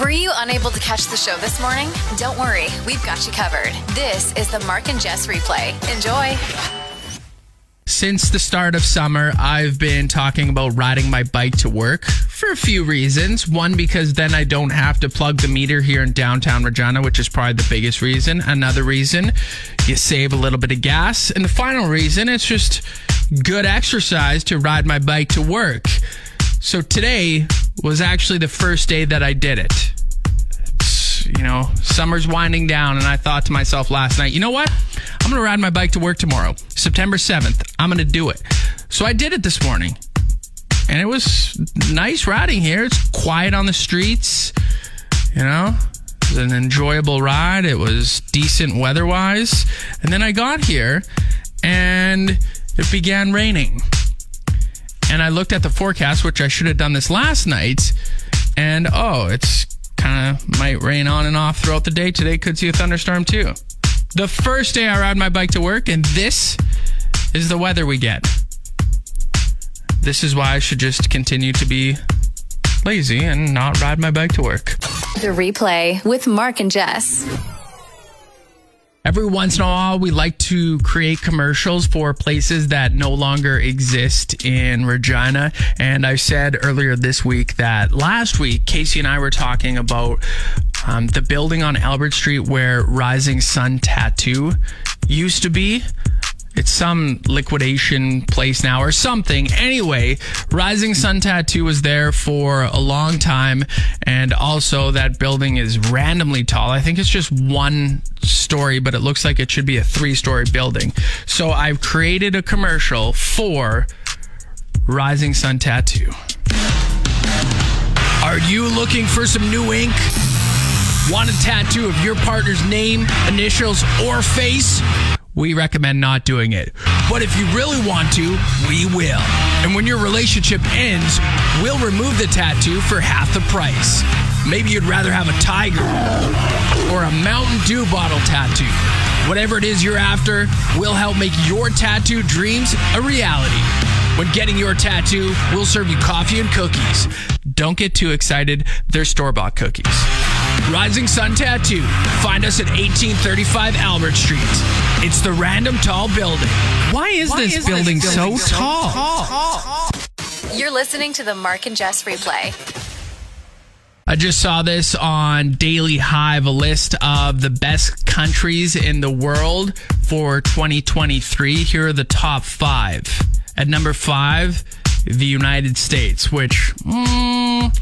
Were you unable to catch the show this morning? Don't worry, we've got you covered. This is the Mark and Jess replay. Enjoy. Since the start of summer, I've been talking about riding my bike to work for a few reasons. One, because then I don't have to plug the meter here in downtown Regina, which is probably the biggest reason. Another reason, you save a little bit of gas. And the final reason, it's just good exercise to ride my bike to work. So today was actually the first day that I did it. You know, summer's winding down, and I thought to myself last night, you know what? I'm going to ride my bike to work tomorrow, September 7th. I'm going to do it. So I did it this morning. And it was nice riding here. It's quiet on the streets, you know? It was an enjoyable ride. It was decent weather wise. And then I got here and it began raining and I looked at the forecast, which I should have done this last night, and oh, it's kind of might rain on and off throughout the day. Today could see a thunderstorm too. The first day I ride my bike to work, and this is the weather we get. This is why I should just continue to be lazy and not ride my bike to work. The replay with Mark and Jess. Every once in a while, we like to create commercials for places that no longer exist in Regina. And I said earlier this week that last week, Casey and I were talking about um, the building on Albert Street where Rising Sun Tattoo used to be. It's some liquidation place now or something. Anyway, Rising Sun Tattoo was there for a long time. And also, that building is randomly tall. I think it's just one story, but it looks like it should be a three story building. So I've created a commercial for Rising Sun Tattoo. Are you looking for some new ink? Want a tattoo of your partner's name, initials, or face? we recommend not doing it. But if you really want to, we will. And when your relationship ends, we'll remove the tattoo for half the price. Maybe you'd rather have a tiger or a Mountain Dew bottle tattoo. Whatever it is you're after, we'll help make your tattoo dreams a reality. When getting your tattoo, we'll serve you coffee and cookies. Don't get too excited, they're store bought cookies. Rising Sun Tattoo. Find us at 1835 Albert Street. It's the random tall building. Why is Why this is building, this building so, so tall? tall? You're listening to the Mark and Jess replay. I just saw this on Daily Hive, a list of the best countries in the world for 2023. Here are the top five. At number five, the United States, which. Mm,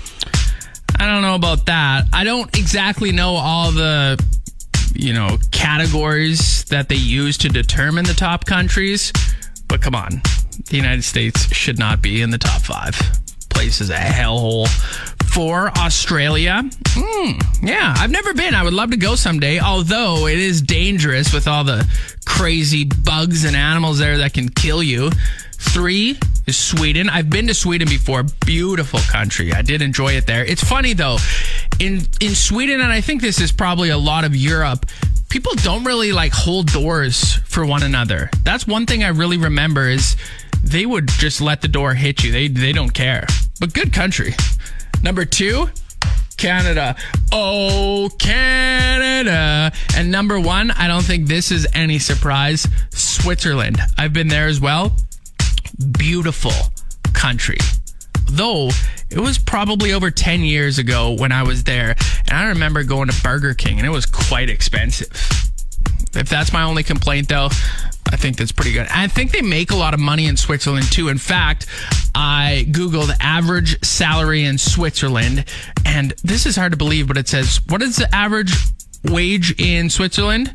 I don't know about that. I don't exactly know all the you know categories that they use to determine the top countries, but come on, the United States should not be in the top five. Place is a hellhole. For Australia, mm, yeah, I've never been. I would love to go someday, although it is dangerous with all the crazy bugs and animals there that can kill you. Three is Sweden. I've been to Sweden before. Beautiful country. I did enjoy it there. It's funny though, in in Sweden, and I think this is probably a lot of Europe. People don't really like hold doors for one another. That's one thing I really remember is they would just let the door hit you. They they don't care. But good country. Number two, Canada. Oh, Canada. And number one, I don't think this is any surprise Switzerland. I've been there as well beautiful country. Though it was probably over 10 years ago when I was there, and I remember going to Burger King and it was quite expensive. If that's my only complaint, though, I think that's pretty good. I think they make a lot of money in Switzerland too. In fact, I Googled average salary in Switzerland, and this is hard to believe, but it says, What is the average wage in Switzerland?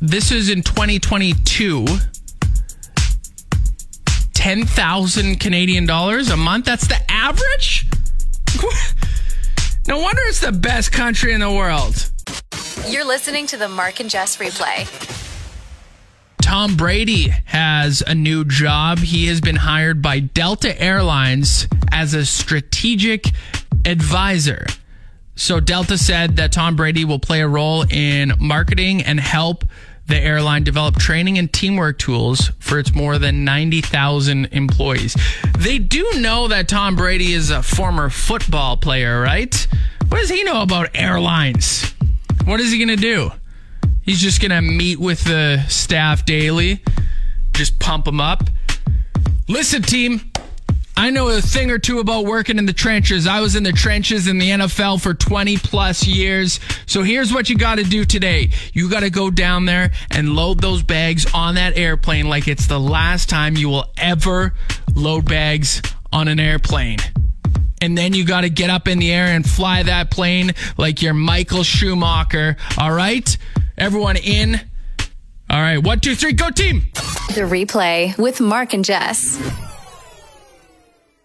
This is in 2022. 10,000 Canadian dollars a month. That's the average? No wonder it's the best country in the world. You're listening to the Mark and Jess replay. Tom Brady has a new job. He has been hired by Delta Airlines as a strategic advisor. So Delta said that Tom Brady will play a role in marketing and help The airline developed training and teamwork tools for its more than 90,000 employees. They do know that Tom Brady is a former football player, right? What does he know about airlines? What is he going to do? He's just going to meet with the staff daily, just pump them up. Listen, team, I know a thing or two about working in the trenches. I was in the trenches in the NFL for 20 plus years. So here's what you got to do today. You got to go down there and load those bags on that airplane like it's the last time you will ever load bags on an airplane. And then you got to get up in the air and fly that plane like you're Michael Schumacher. All right? Everyone in. All right. One, two, three, go team. The replay with Mark and Jess.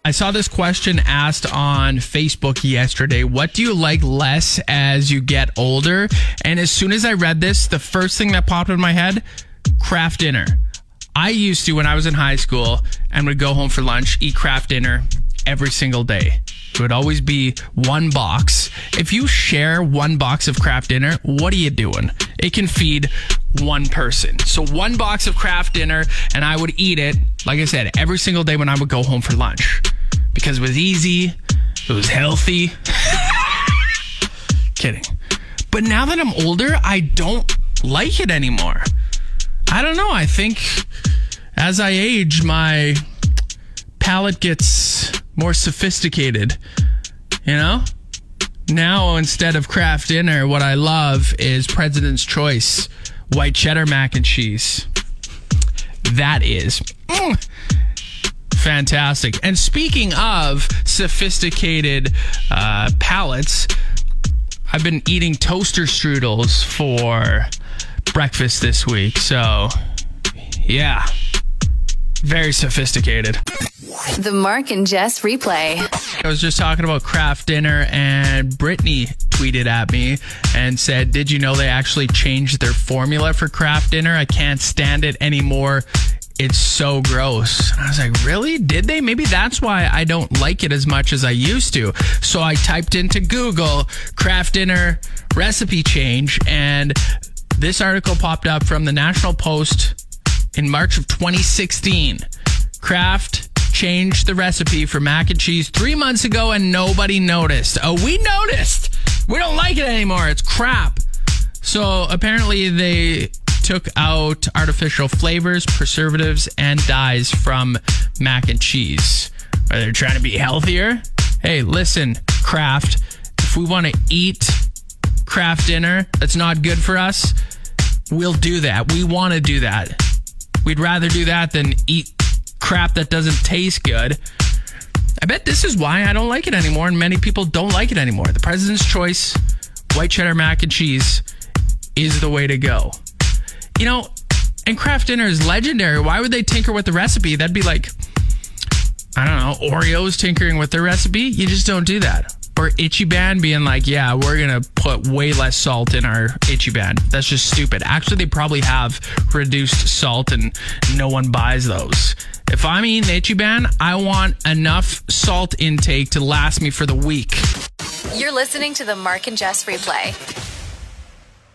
I saw this question asked on Facebook yesterday. What do you like less as you get older? And as soon as I read this, the first thing that popped in my head, Kraft Dinner. I used to when I was in high school and would go home for lunch, eat Kraft Dinner every single day. It would always be one box. If you share one box of Kraft Dinner, what are you doing? It can feed one person. So one box of Kraft Dinner, and I would eat it, like I said, every single day when I would go home for lunch. Because it was easy, it was healthy. Kidding. But now that I'm older, I don't like it anymore. I don't know. I think as I age, my palate gets more sophisticated. You know? Now, instead of Kraft Dinner, what I love is President's Choice white cheddar mac and cheese. That is mm, fantastic. And speaking of sophisticated uh, palates, I've been eating toaster strudels for breakfast this week. So, yeah, very sophisticated. The Mark and Jess replay. I was just talking about Kraft Dinner, and Brittany tweeted at me and said, Did you know they actually changed their formula for Kraft Dinner? I can't stand it anymore. It's so gross. And I was like, Really? Did they? Maybe that's why I don't like it as much as I used to. So I typed into Google Kraft Dinner recipe change, and this article popped up from the National Post in March of 2016. Kraft changed the recipe for mac and cheese three months ago and nobody noticed. Oh, we noticed. We don't like it anymore. It's crap. So apparently they took out artificial flavors, preservatives, and dyes from mac and cheese. Are they trying to be healthier? Hey, listen, Kraft. If we want to eat Kraft dinner that's not good for us, we'll do that. We want to do that. We'd rather do that than eat crap that doesn't taste good. I bet this is why I don't like it anymore, and many people don't like it anymore. The President's Choice white cheddar mac and cheese is the way to go. You know, and Kraft Dinner is legendary. Why would they tinker with the recipe? That'd be like, I don't know, Oreos tinkering with their recipe. You just don't do that. Or Ichiban being like, yeah, we're going to put way less salt in our Itchy Ichiban. That's just stupid. Actually, they probably have reduced salt and no one buys those. If I'm eating Itchy Ichiban, I want enough salt intake to last me for the week. You're listening to the Mark and Jess replay.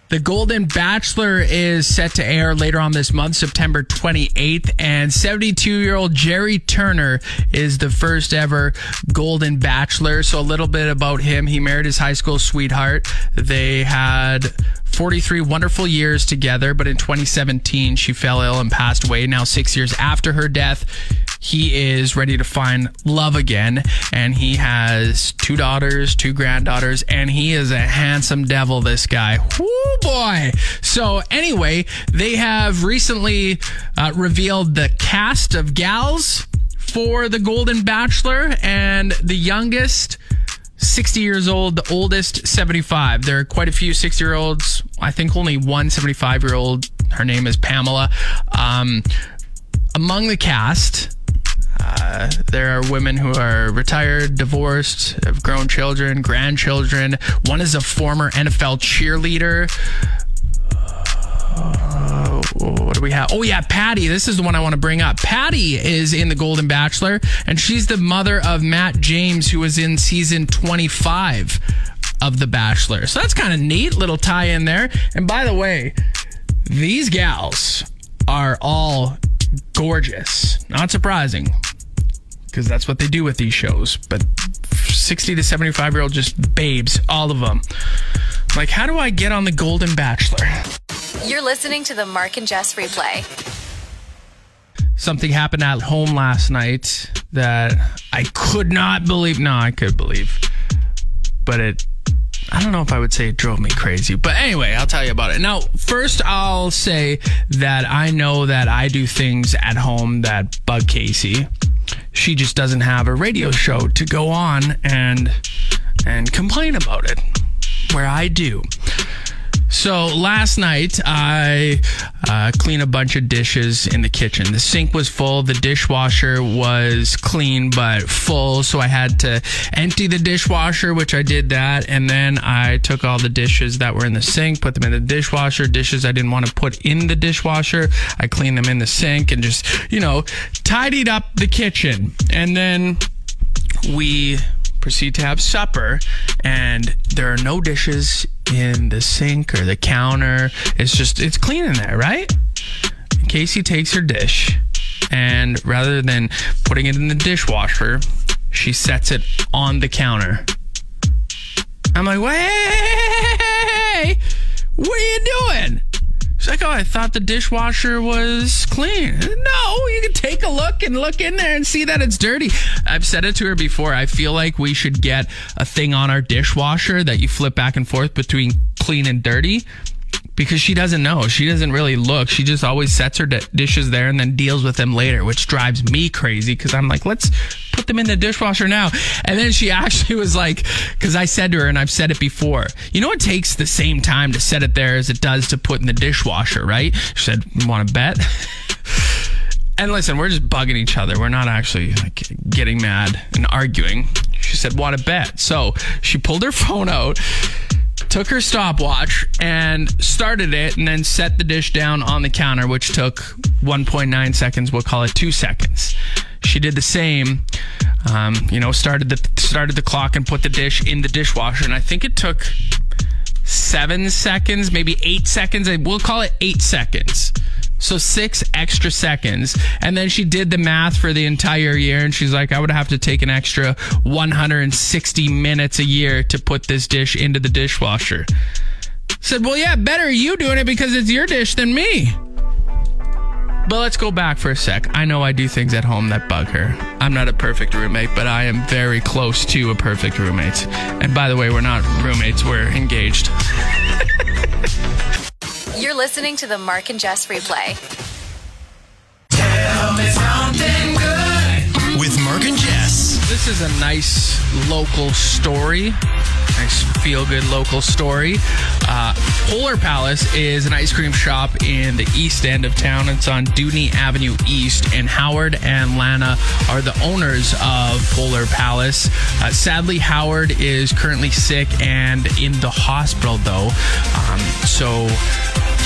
The Golden Bachelor is set to air later on this month, September 28th, and 72 year old Gerry Turner is the first ever Golden Bachelor. So, a little bit about him. He married his high school sweetheart. They had 43 wonderful years together, but in 2017, she fell ill and passed away. Now, six years after her death, he is ready to find love again. And he has two daughters, two granddaughters, and he is a handsome devil, this guy. Whoo boy. So, anyway, they have recently uh, revealed the cast of gals for the Golden Bachelor, and the youngest. 60 years old, the oldest 75. There are quite a few 60 year olds. I think only one 75 year old. Her name is Pamela. Um, among the cast, uh, there are women who are retired, divorced, have grown children, grandchildren. One is a former NFL cheerleader. Uh, what do we have? Oh, yeah, Patty. This is the one I want to bring up. Patty is in The Golden Bachelor, and she's the mother of Matt James, who was in season 25 of The Bachelor. So that's kind of neat. Little tie in there. And by the way, These gals are all gorgeous. Not surprising, because that's what they do with these shows. But 60 to 75 year old, just babes, all of them. Like, how do I get on the Golden Bachelor? You're listening to the Mark and Jess replay. Something happened at home last night that I could not believe. No, I could believe. But it I don't know if I would say it drove me crazy, but anyway, I'll tell you about it. Now, first, I'll say that I know that I do things at home that bug Casey. She just doesn't have a radio show to go on and and complain about it, where I do. So last night I uh, cleaned a bunch of dishes in the kitchen. The sink was full. The dishwasher was clean but full, so I had to empty the dishwasher, which I did that, and then I took all the dishes that were in the sink, put them in the dishwasher. Dishes I didn't want to put in the dishwasher, I cleaned them in the sink and just you know tidied up the kitchen, and then we proceed to have supper and there are no dishes in the sink or the counter. It's just, it's clean in there, right? Casey takes her dish and rather than putting it in the dishwasher, she sets it on the counter. I'm like, hey, what are you doing? She's like, oh, I thought the dishwasher was clean. No, you can take a look and look in there and see that it's dirty. I've said it to her before. I feel like we should get a thing on our dishwasher that you flip back and forth between clean and dirty because she doesn't know. She doesn't really look. She just always sets her dishes there and then deals with them later, which drives me crazy because I'm like, let's put them in the dishwasher now. And then she actually was like, because I said to her, and I've said it before, you know, it takes the same time to set it there as it does to put in the dishwasher, right? She said, want to bet? and listen, we're just bugging each other. We're not actually like getting mad and arguing. She said, want to bet? So she pulled her phone out took her stopwatch and started it and then set the dish down on the counter, which took 1.9 seconds. We'll call it two seconds. She did the same. Um, you know, started the started the clock and put the dish in the dishwasher, and I think it took seven seconds, maybe eight seconds. We'll call it eight seconds so six extra seconds. And then she did the math for the entire year. And she's like, I would have to take an extra 160 minutes a year to put this dish into the dishwasher. Said, well, yeah, better you doing it because it's your dish than me. But let's go back for a sec. I know I do things at home that bug her. I'm not a perfect roommate, but I am very close to a perfect roommate. And by the way, we're not roommates, we're engaged. You're listening to the Mark and Jess replay. Tell me something good with Mark and Jess. This is a nice local story. Nice feel good local story. Uh, Polar Palace is an ice cream shop in the east end of town. It's on Dewdney Avenue East, and Howard and Lana are the owners of Polar Palace. Uh, sadly, Howard is currently sick and in the hospital, though. Um, so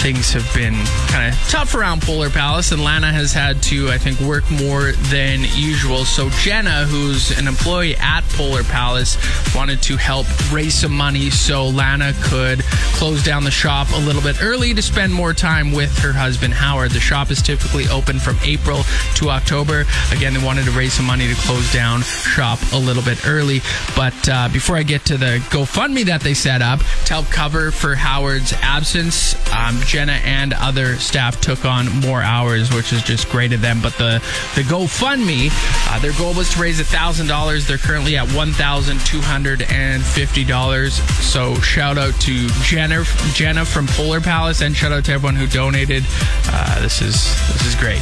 things have been kind of tough around Polar Palace, and Lana has had to, I think, work more than usual. So Jenna, who's an employee at Polar Palace, wanted to help raise some money so Lana could close down the shop a little bit early to spend more time with her husband Howard. The shop is typically open from April to October. Again, they wanted to raise some money to close down shop a little bit early. But uh, before I get to the GoFundMe that they set up to help cover for Howard's absence, um, Jenna and other staff took on more hours, which is just great of them. But the the GoFundMe, uh, their goal was to raise thousand dollars. They're currently at one thousand two hundred and fifty dollars. So shout out to Jenna Jenna from Polar Palace, and shout out to everyone who donated. Uh, this is this is great.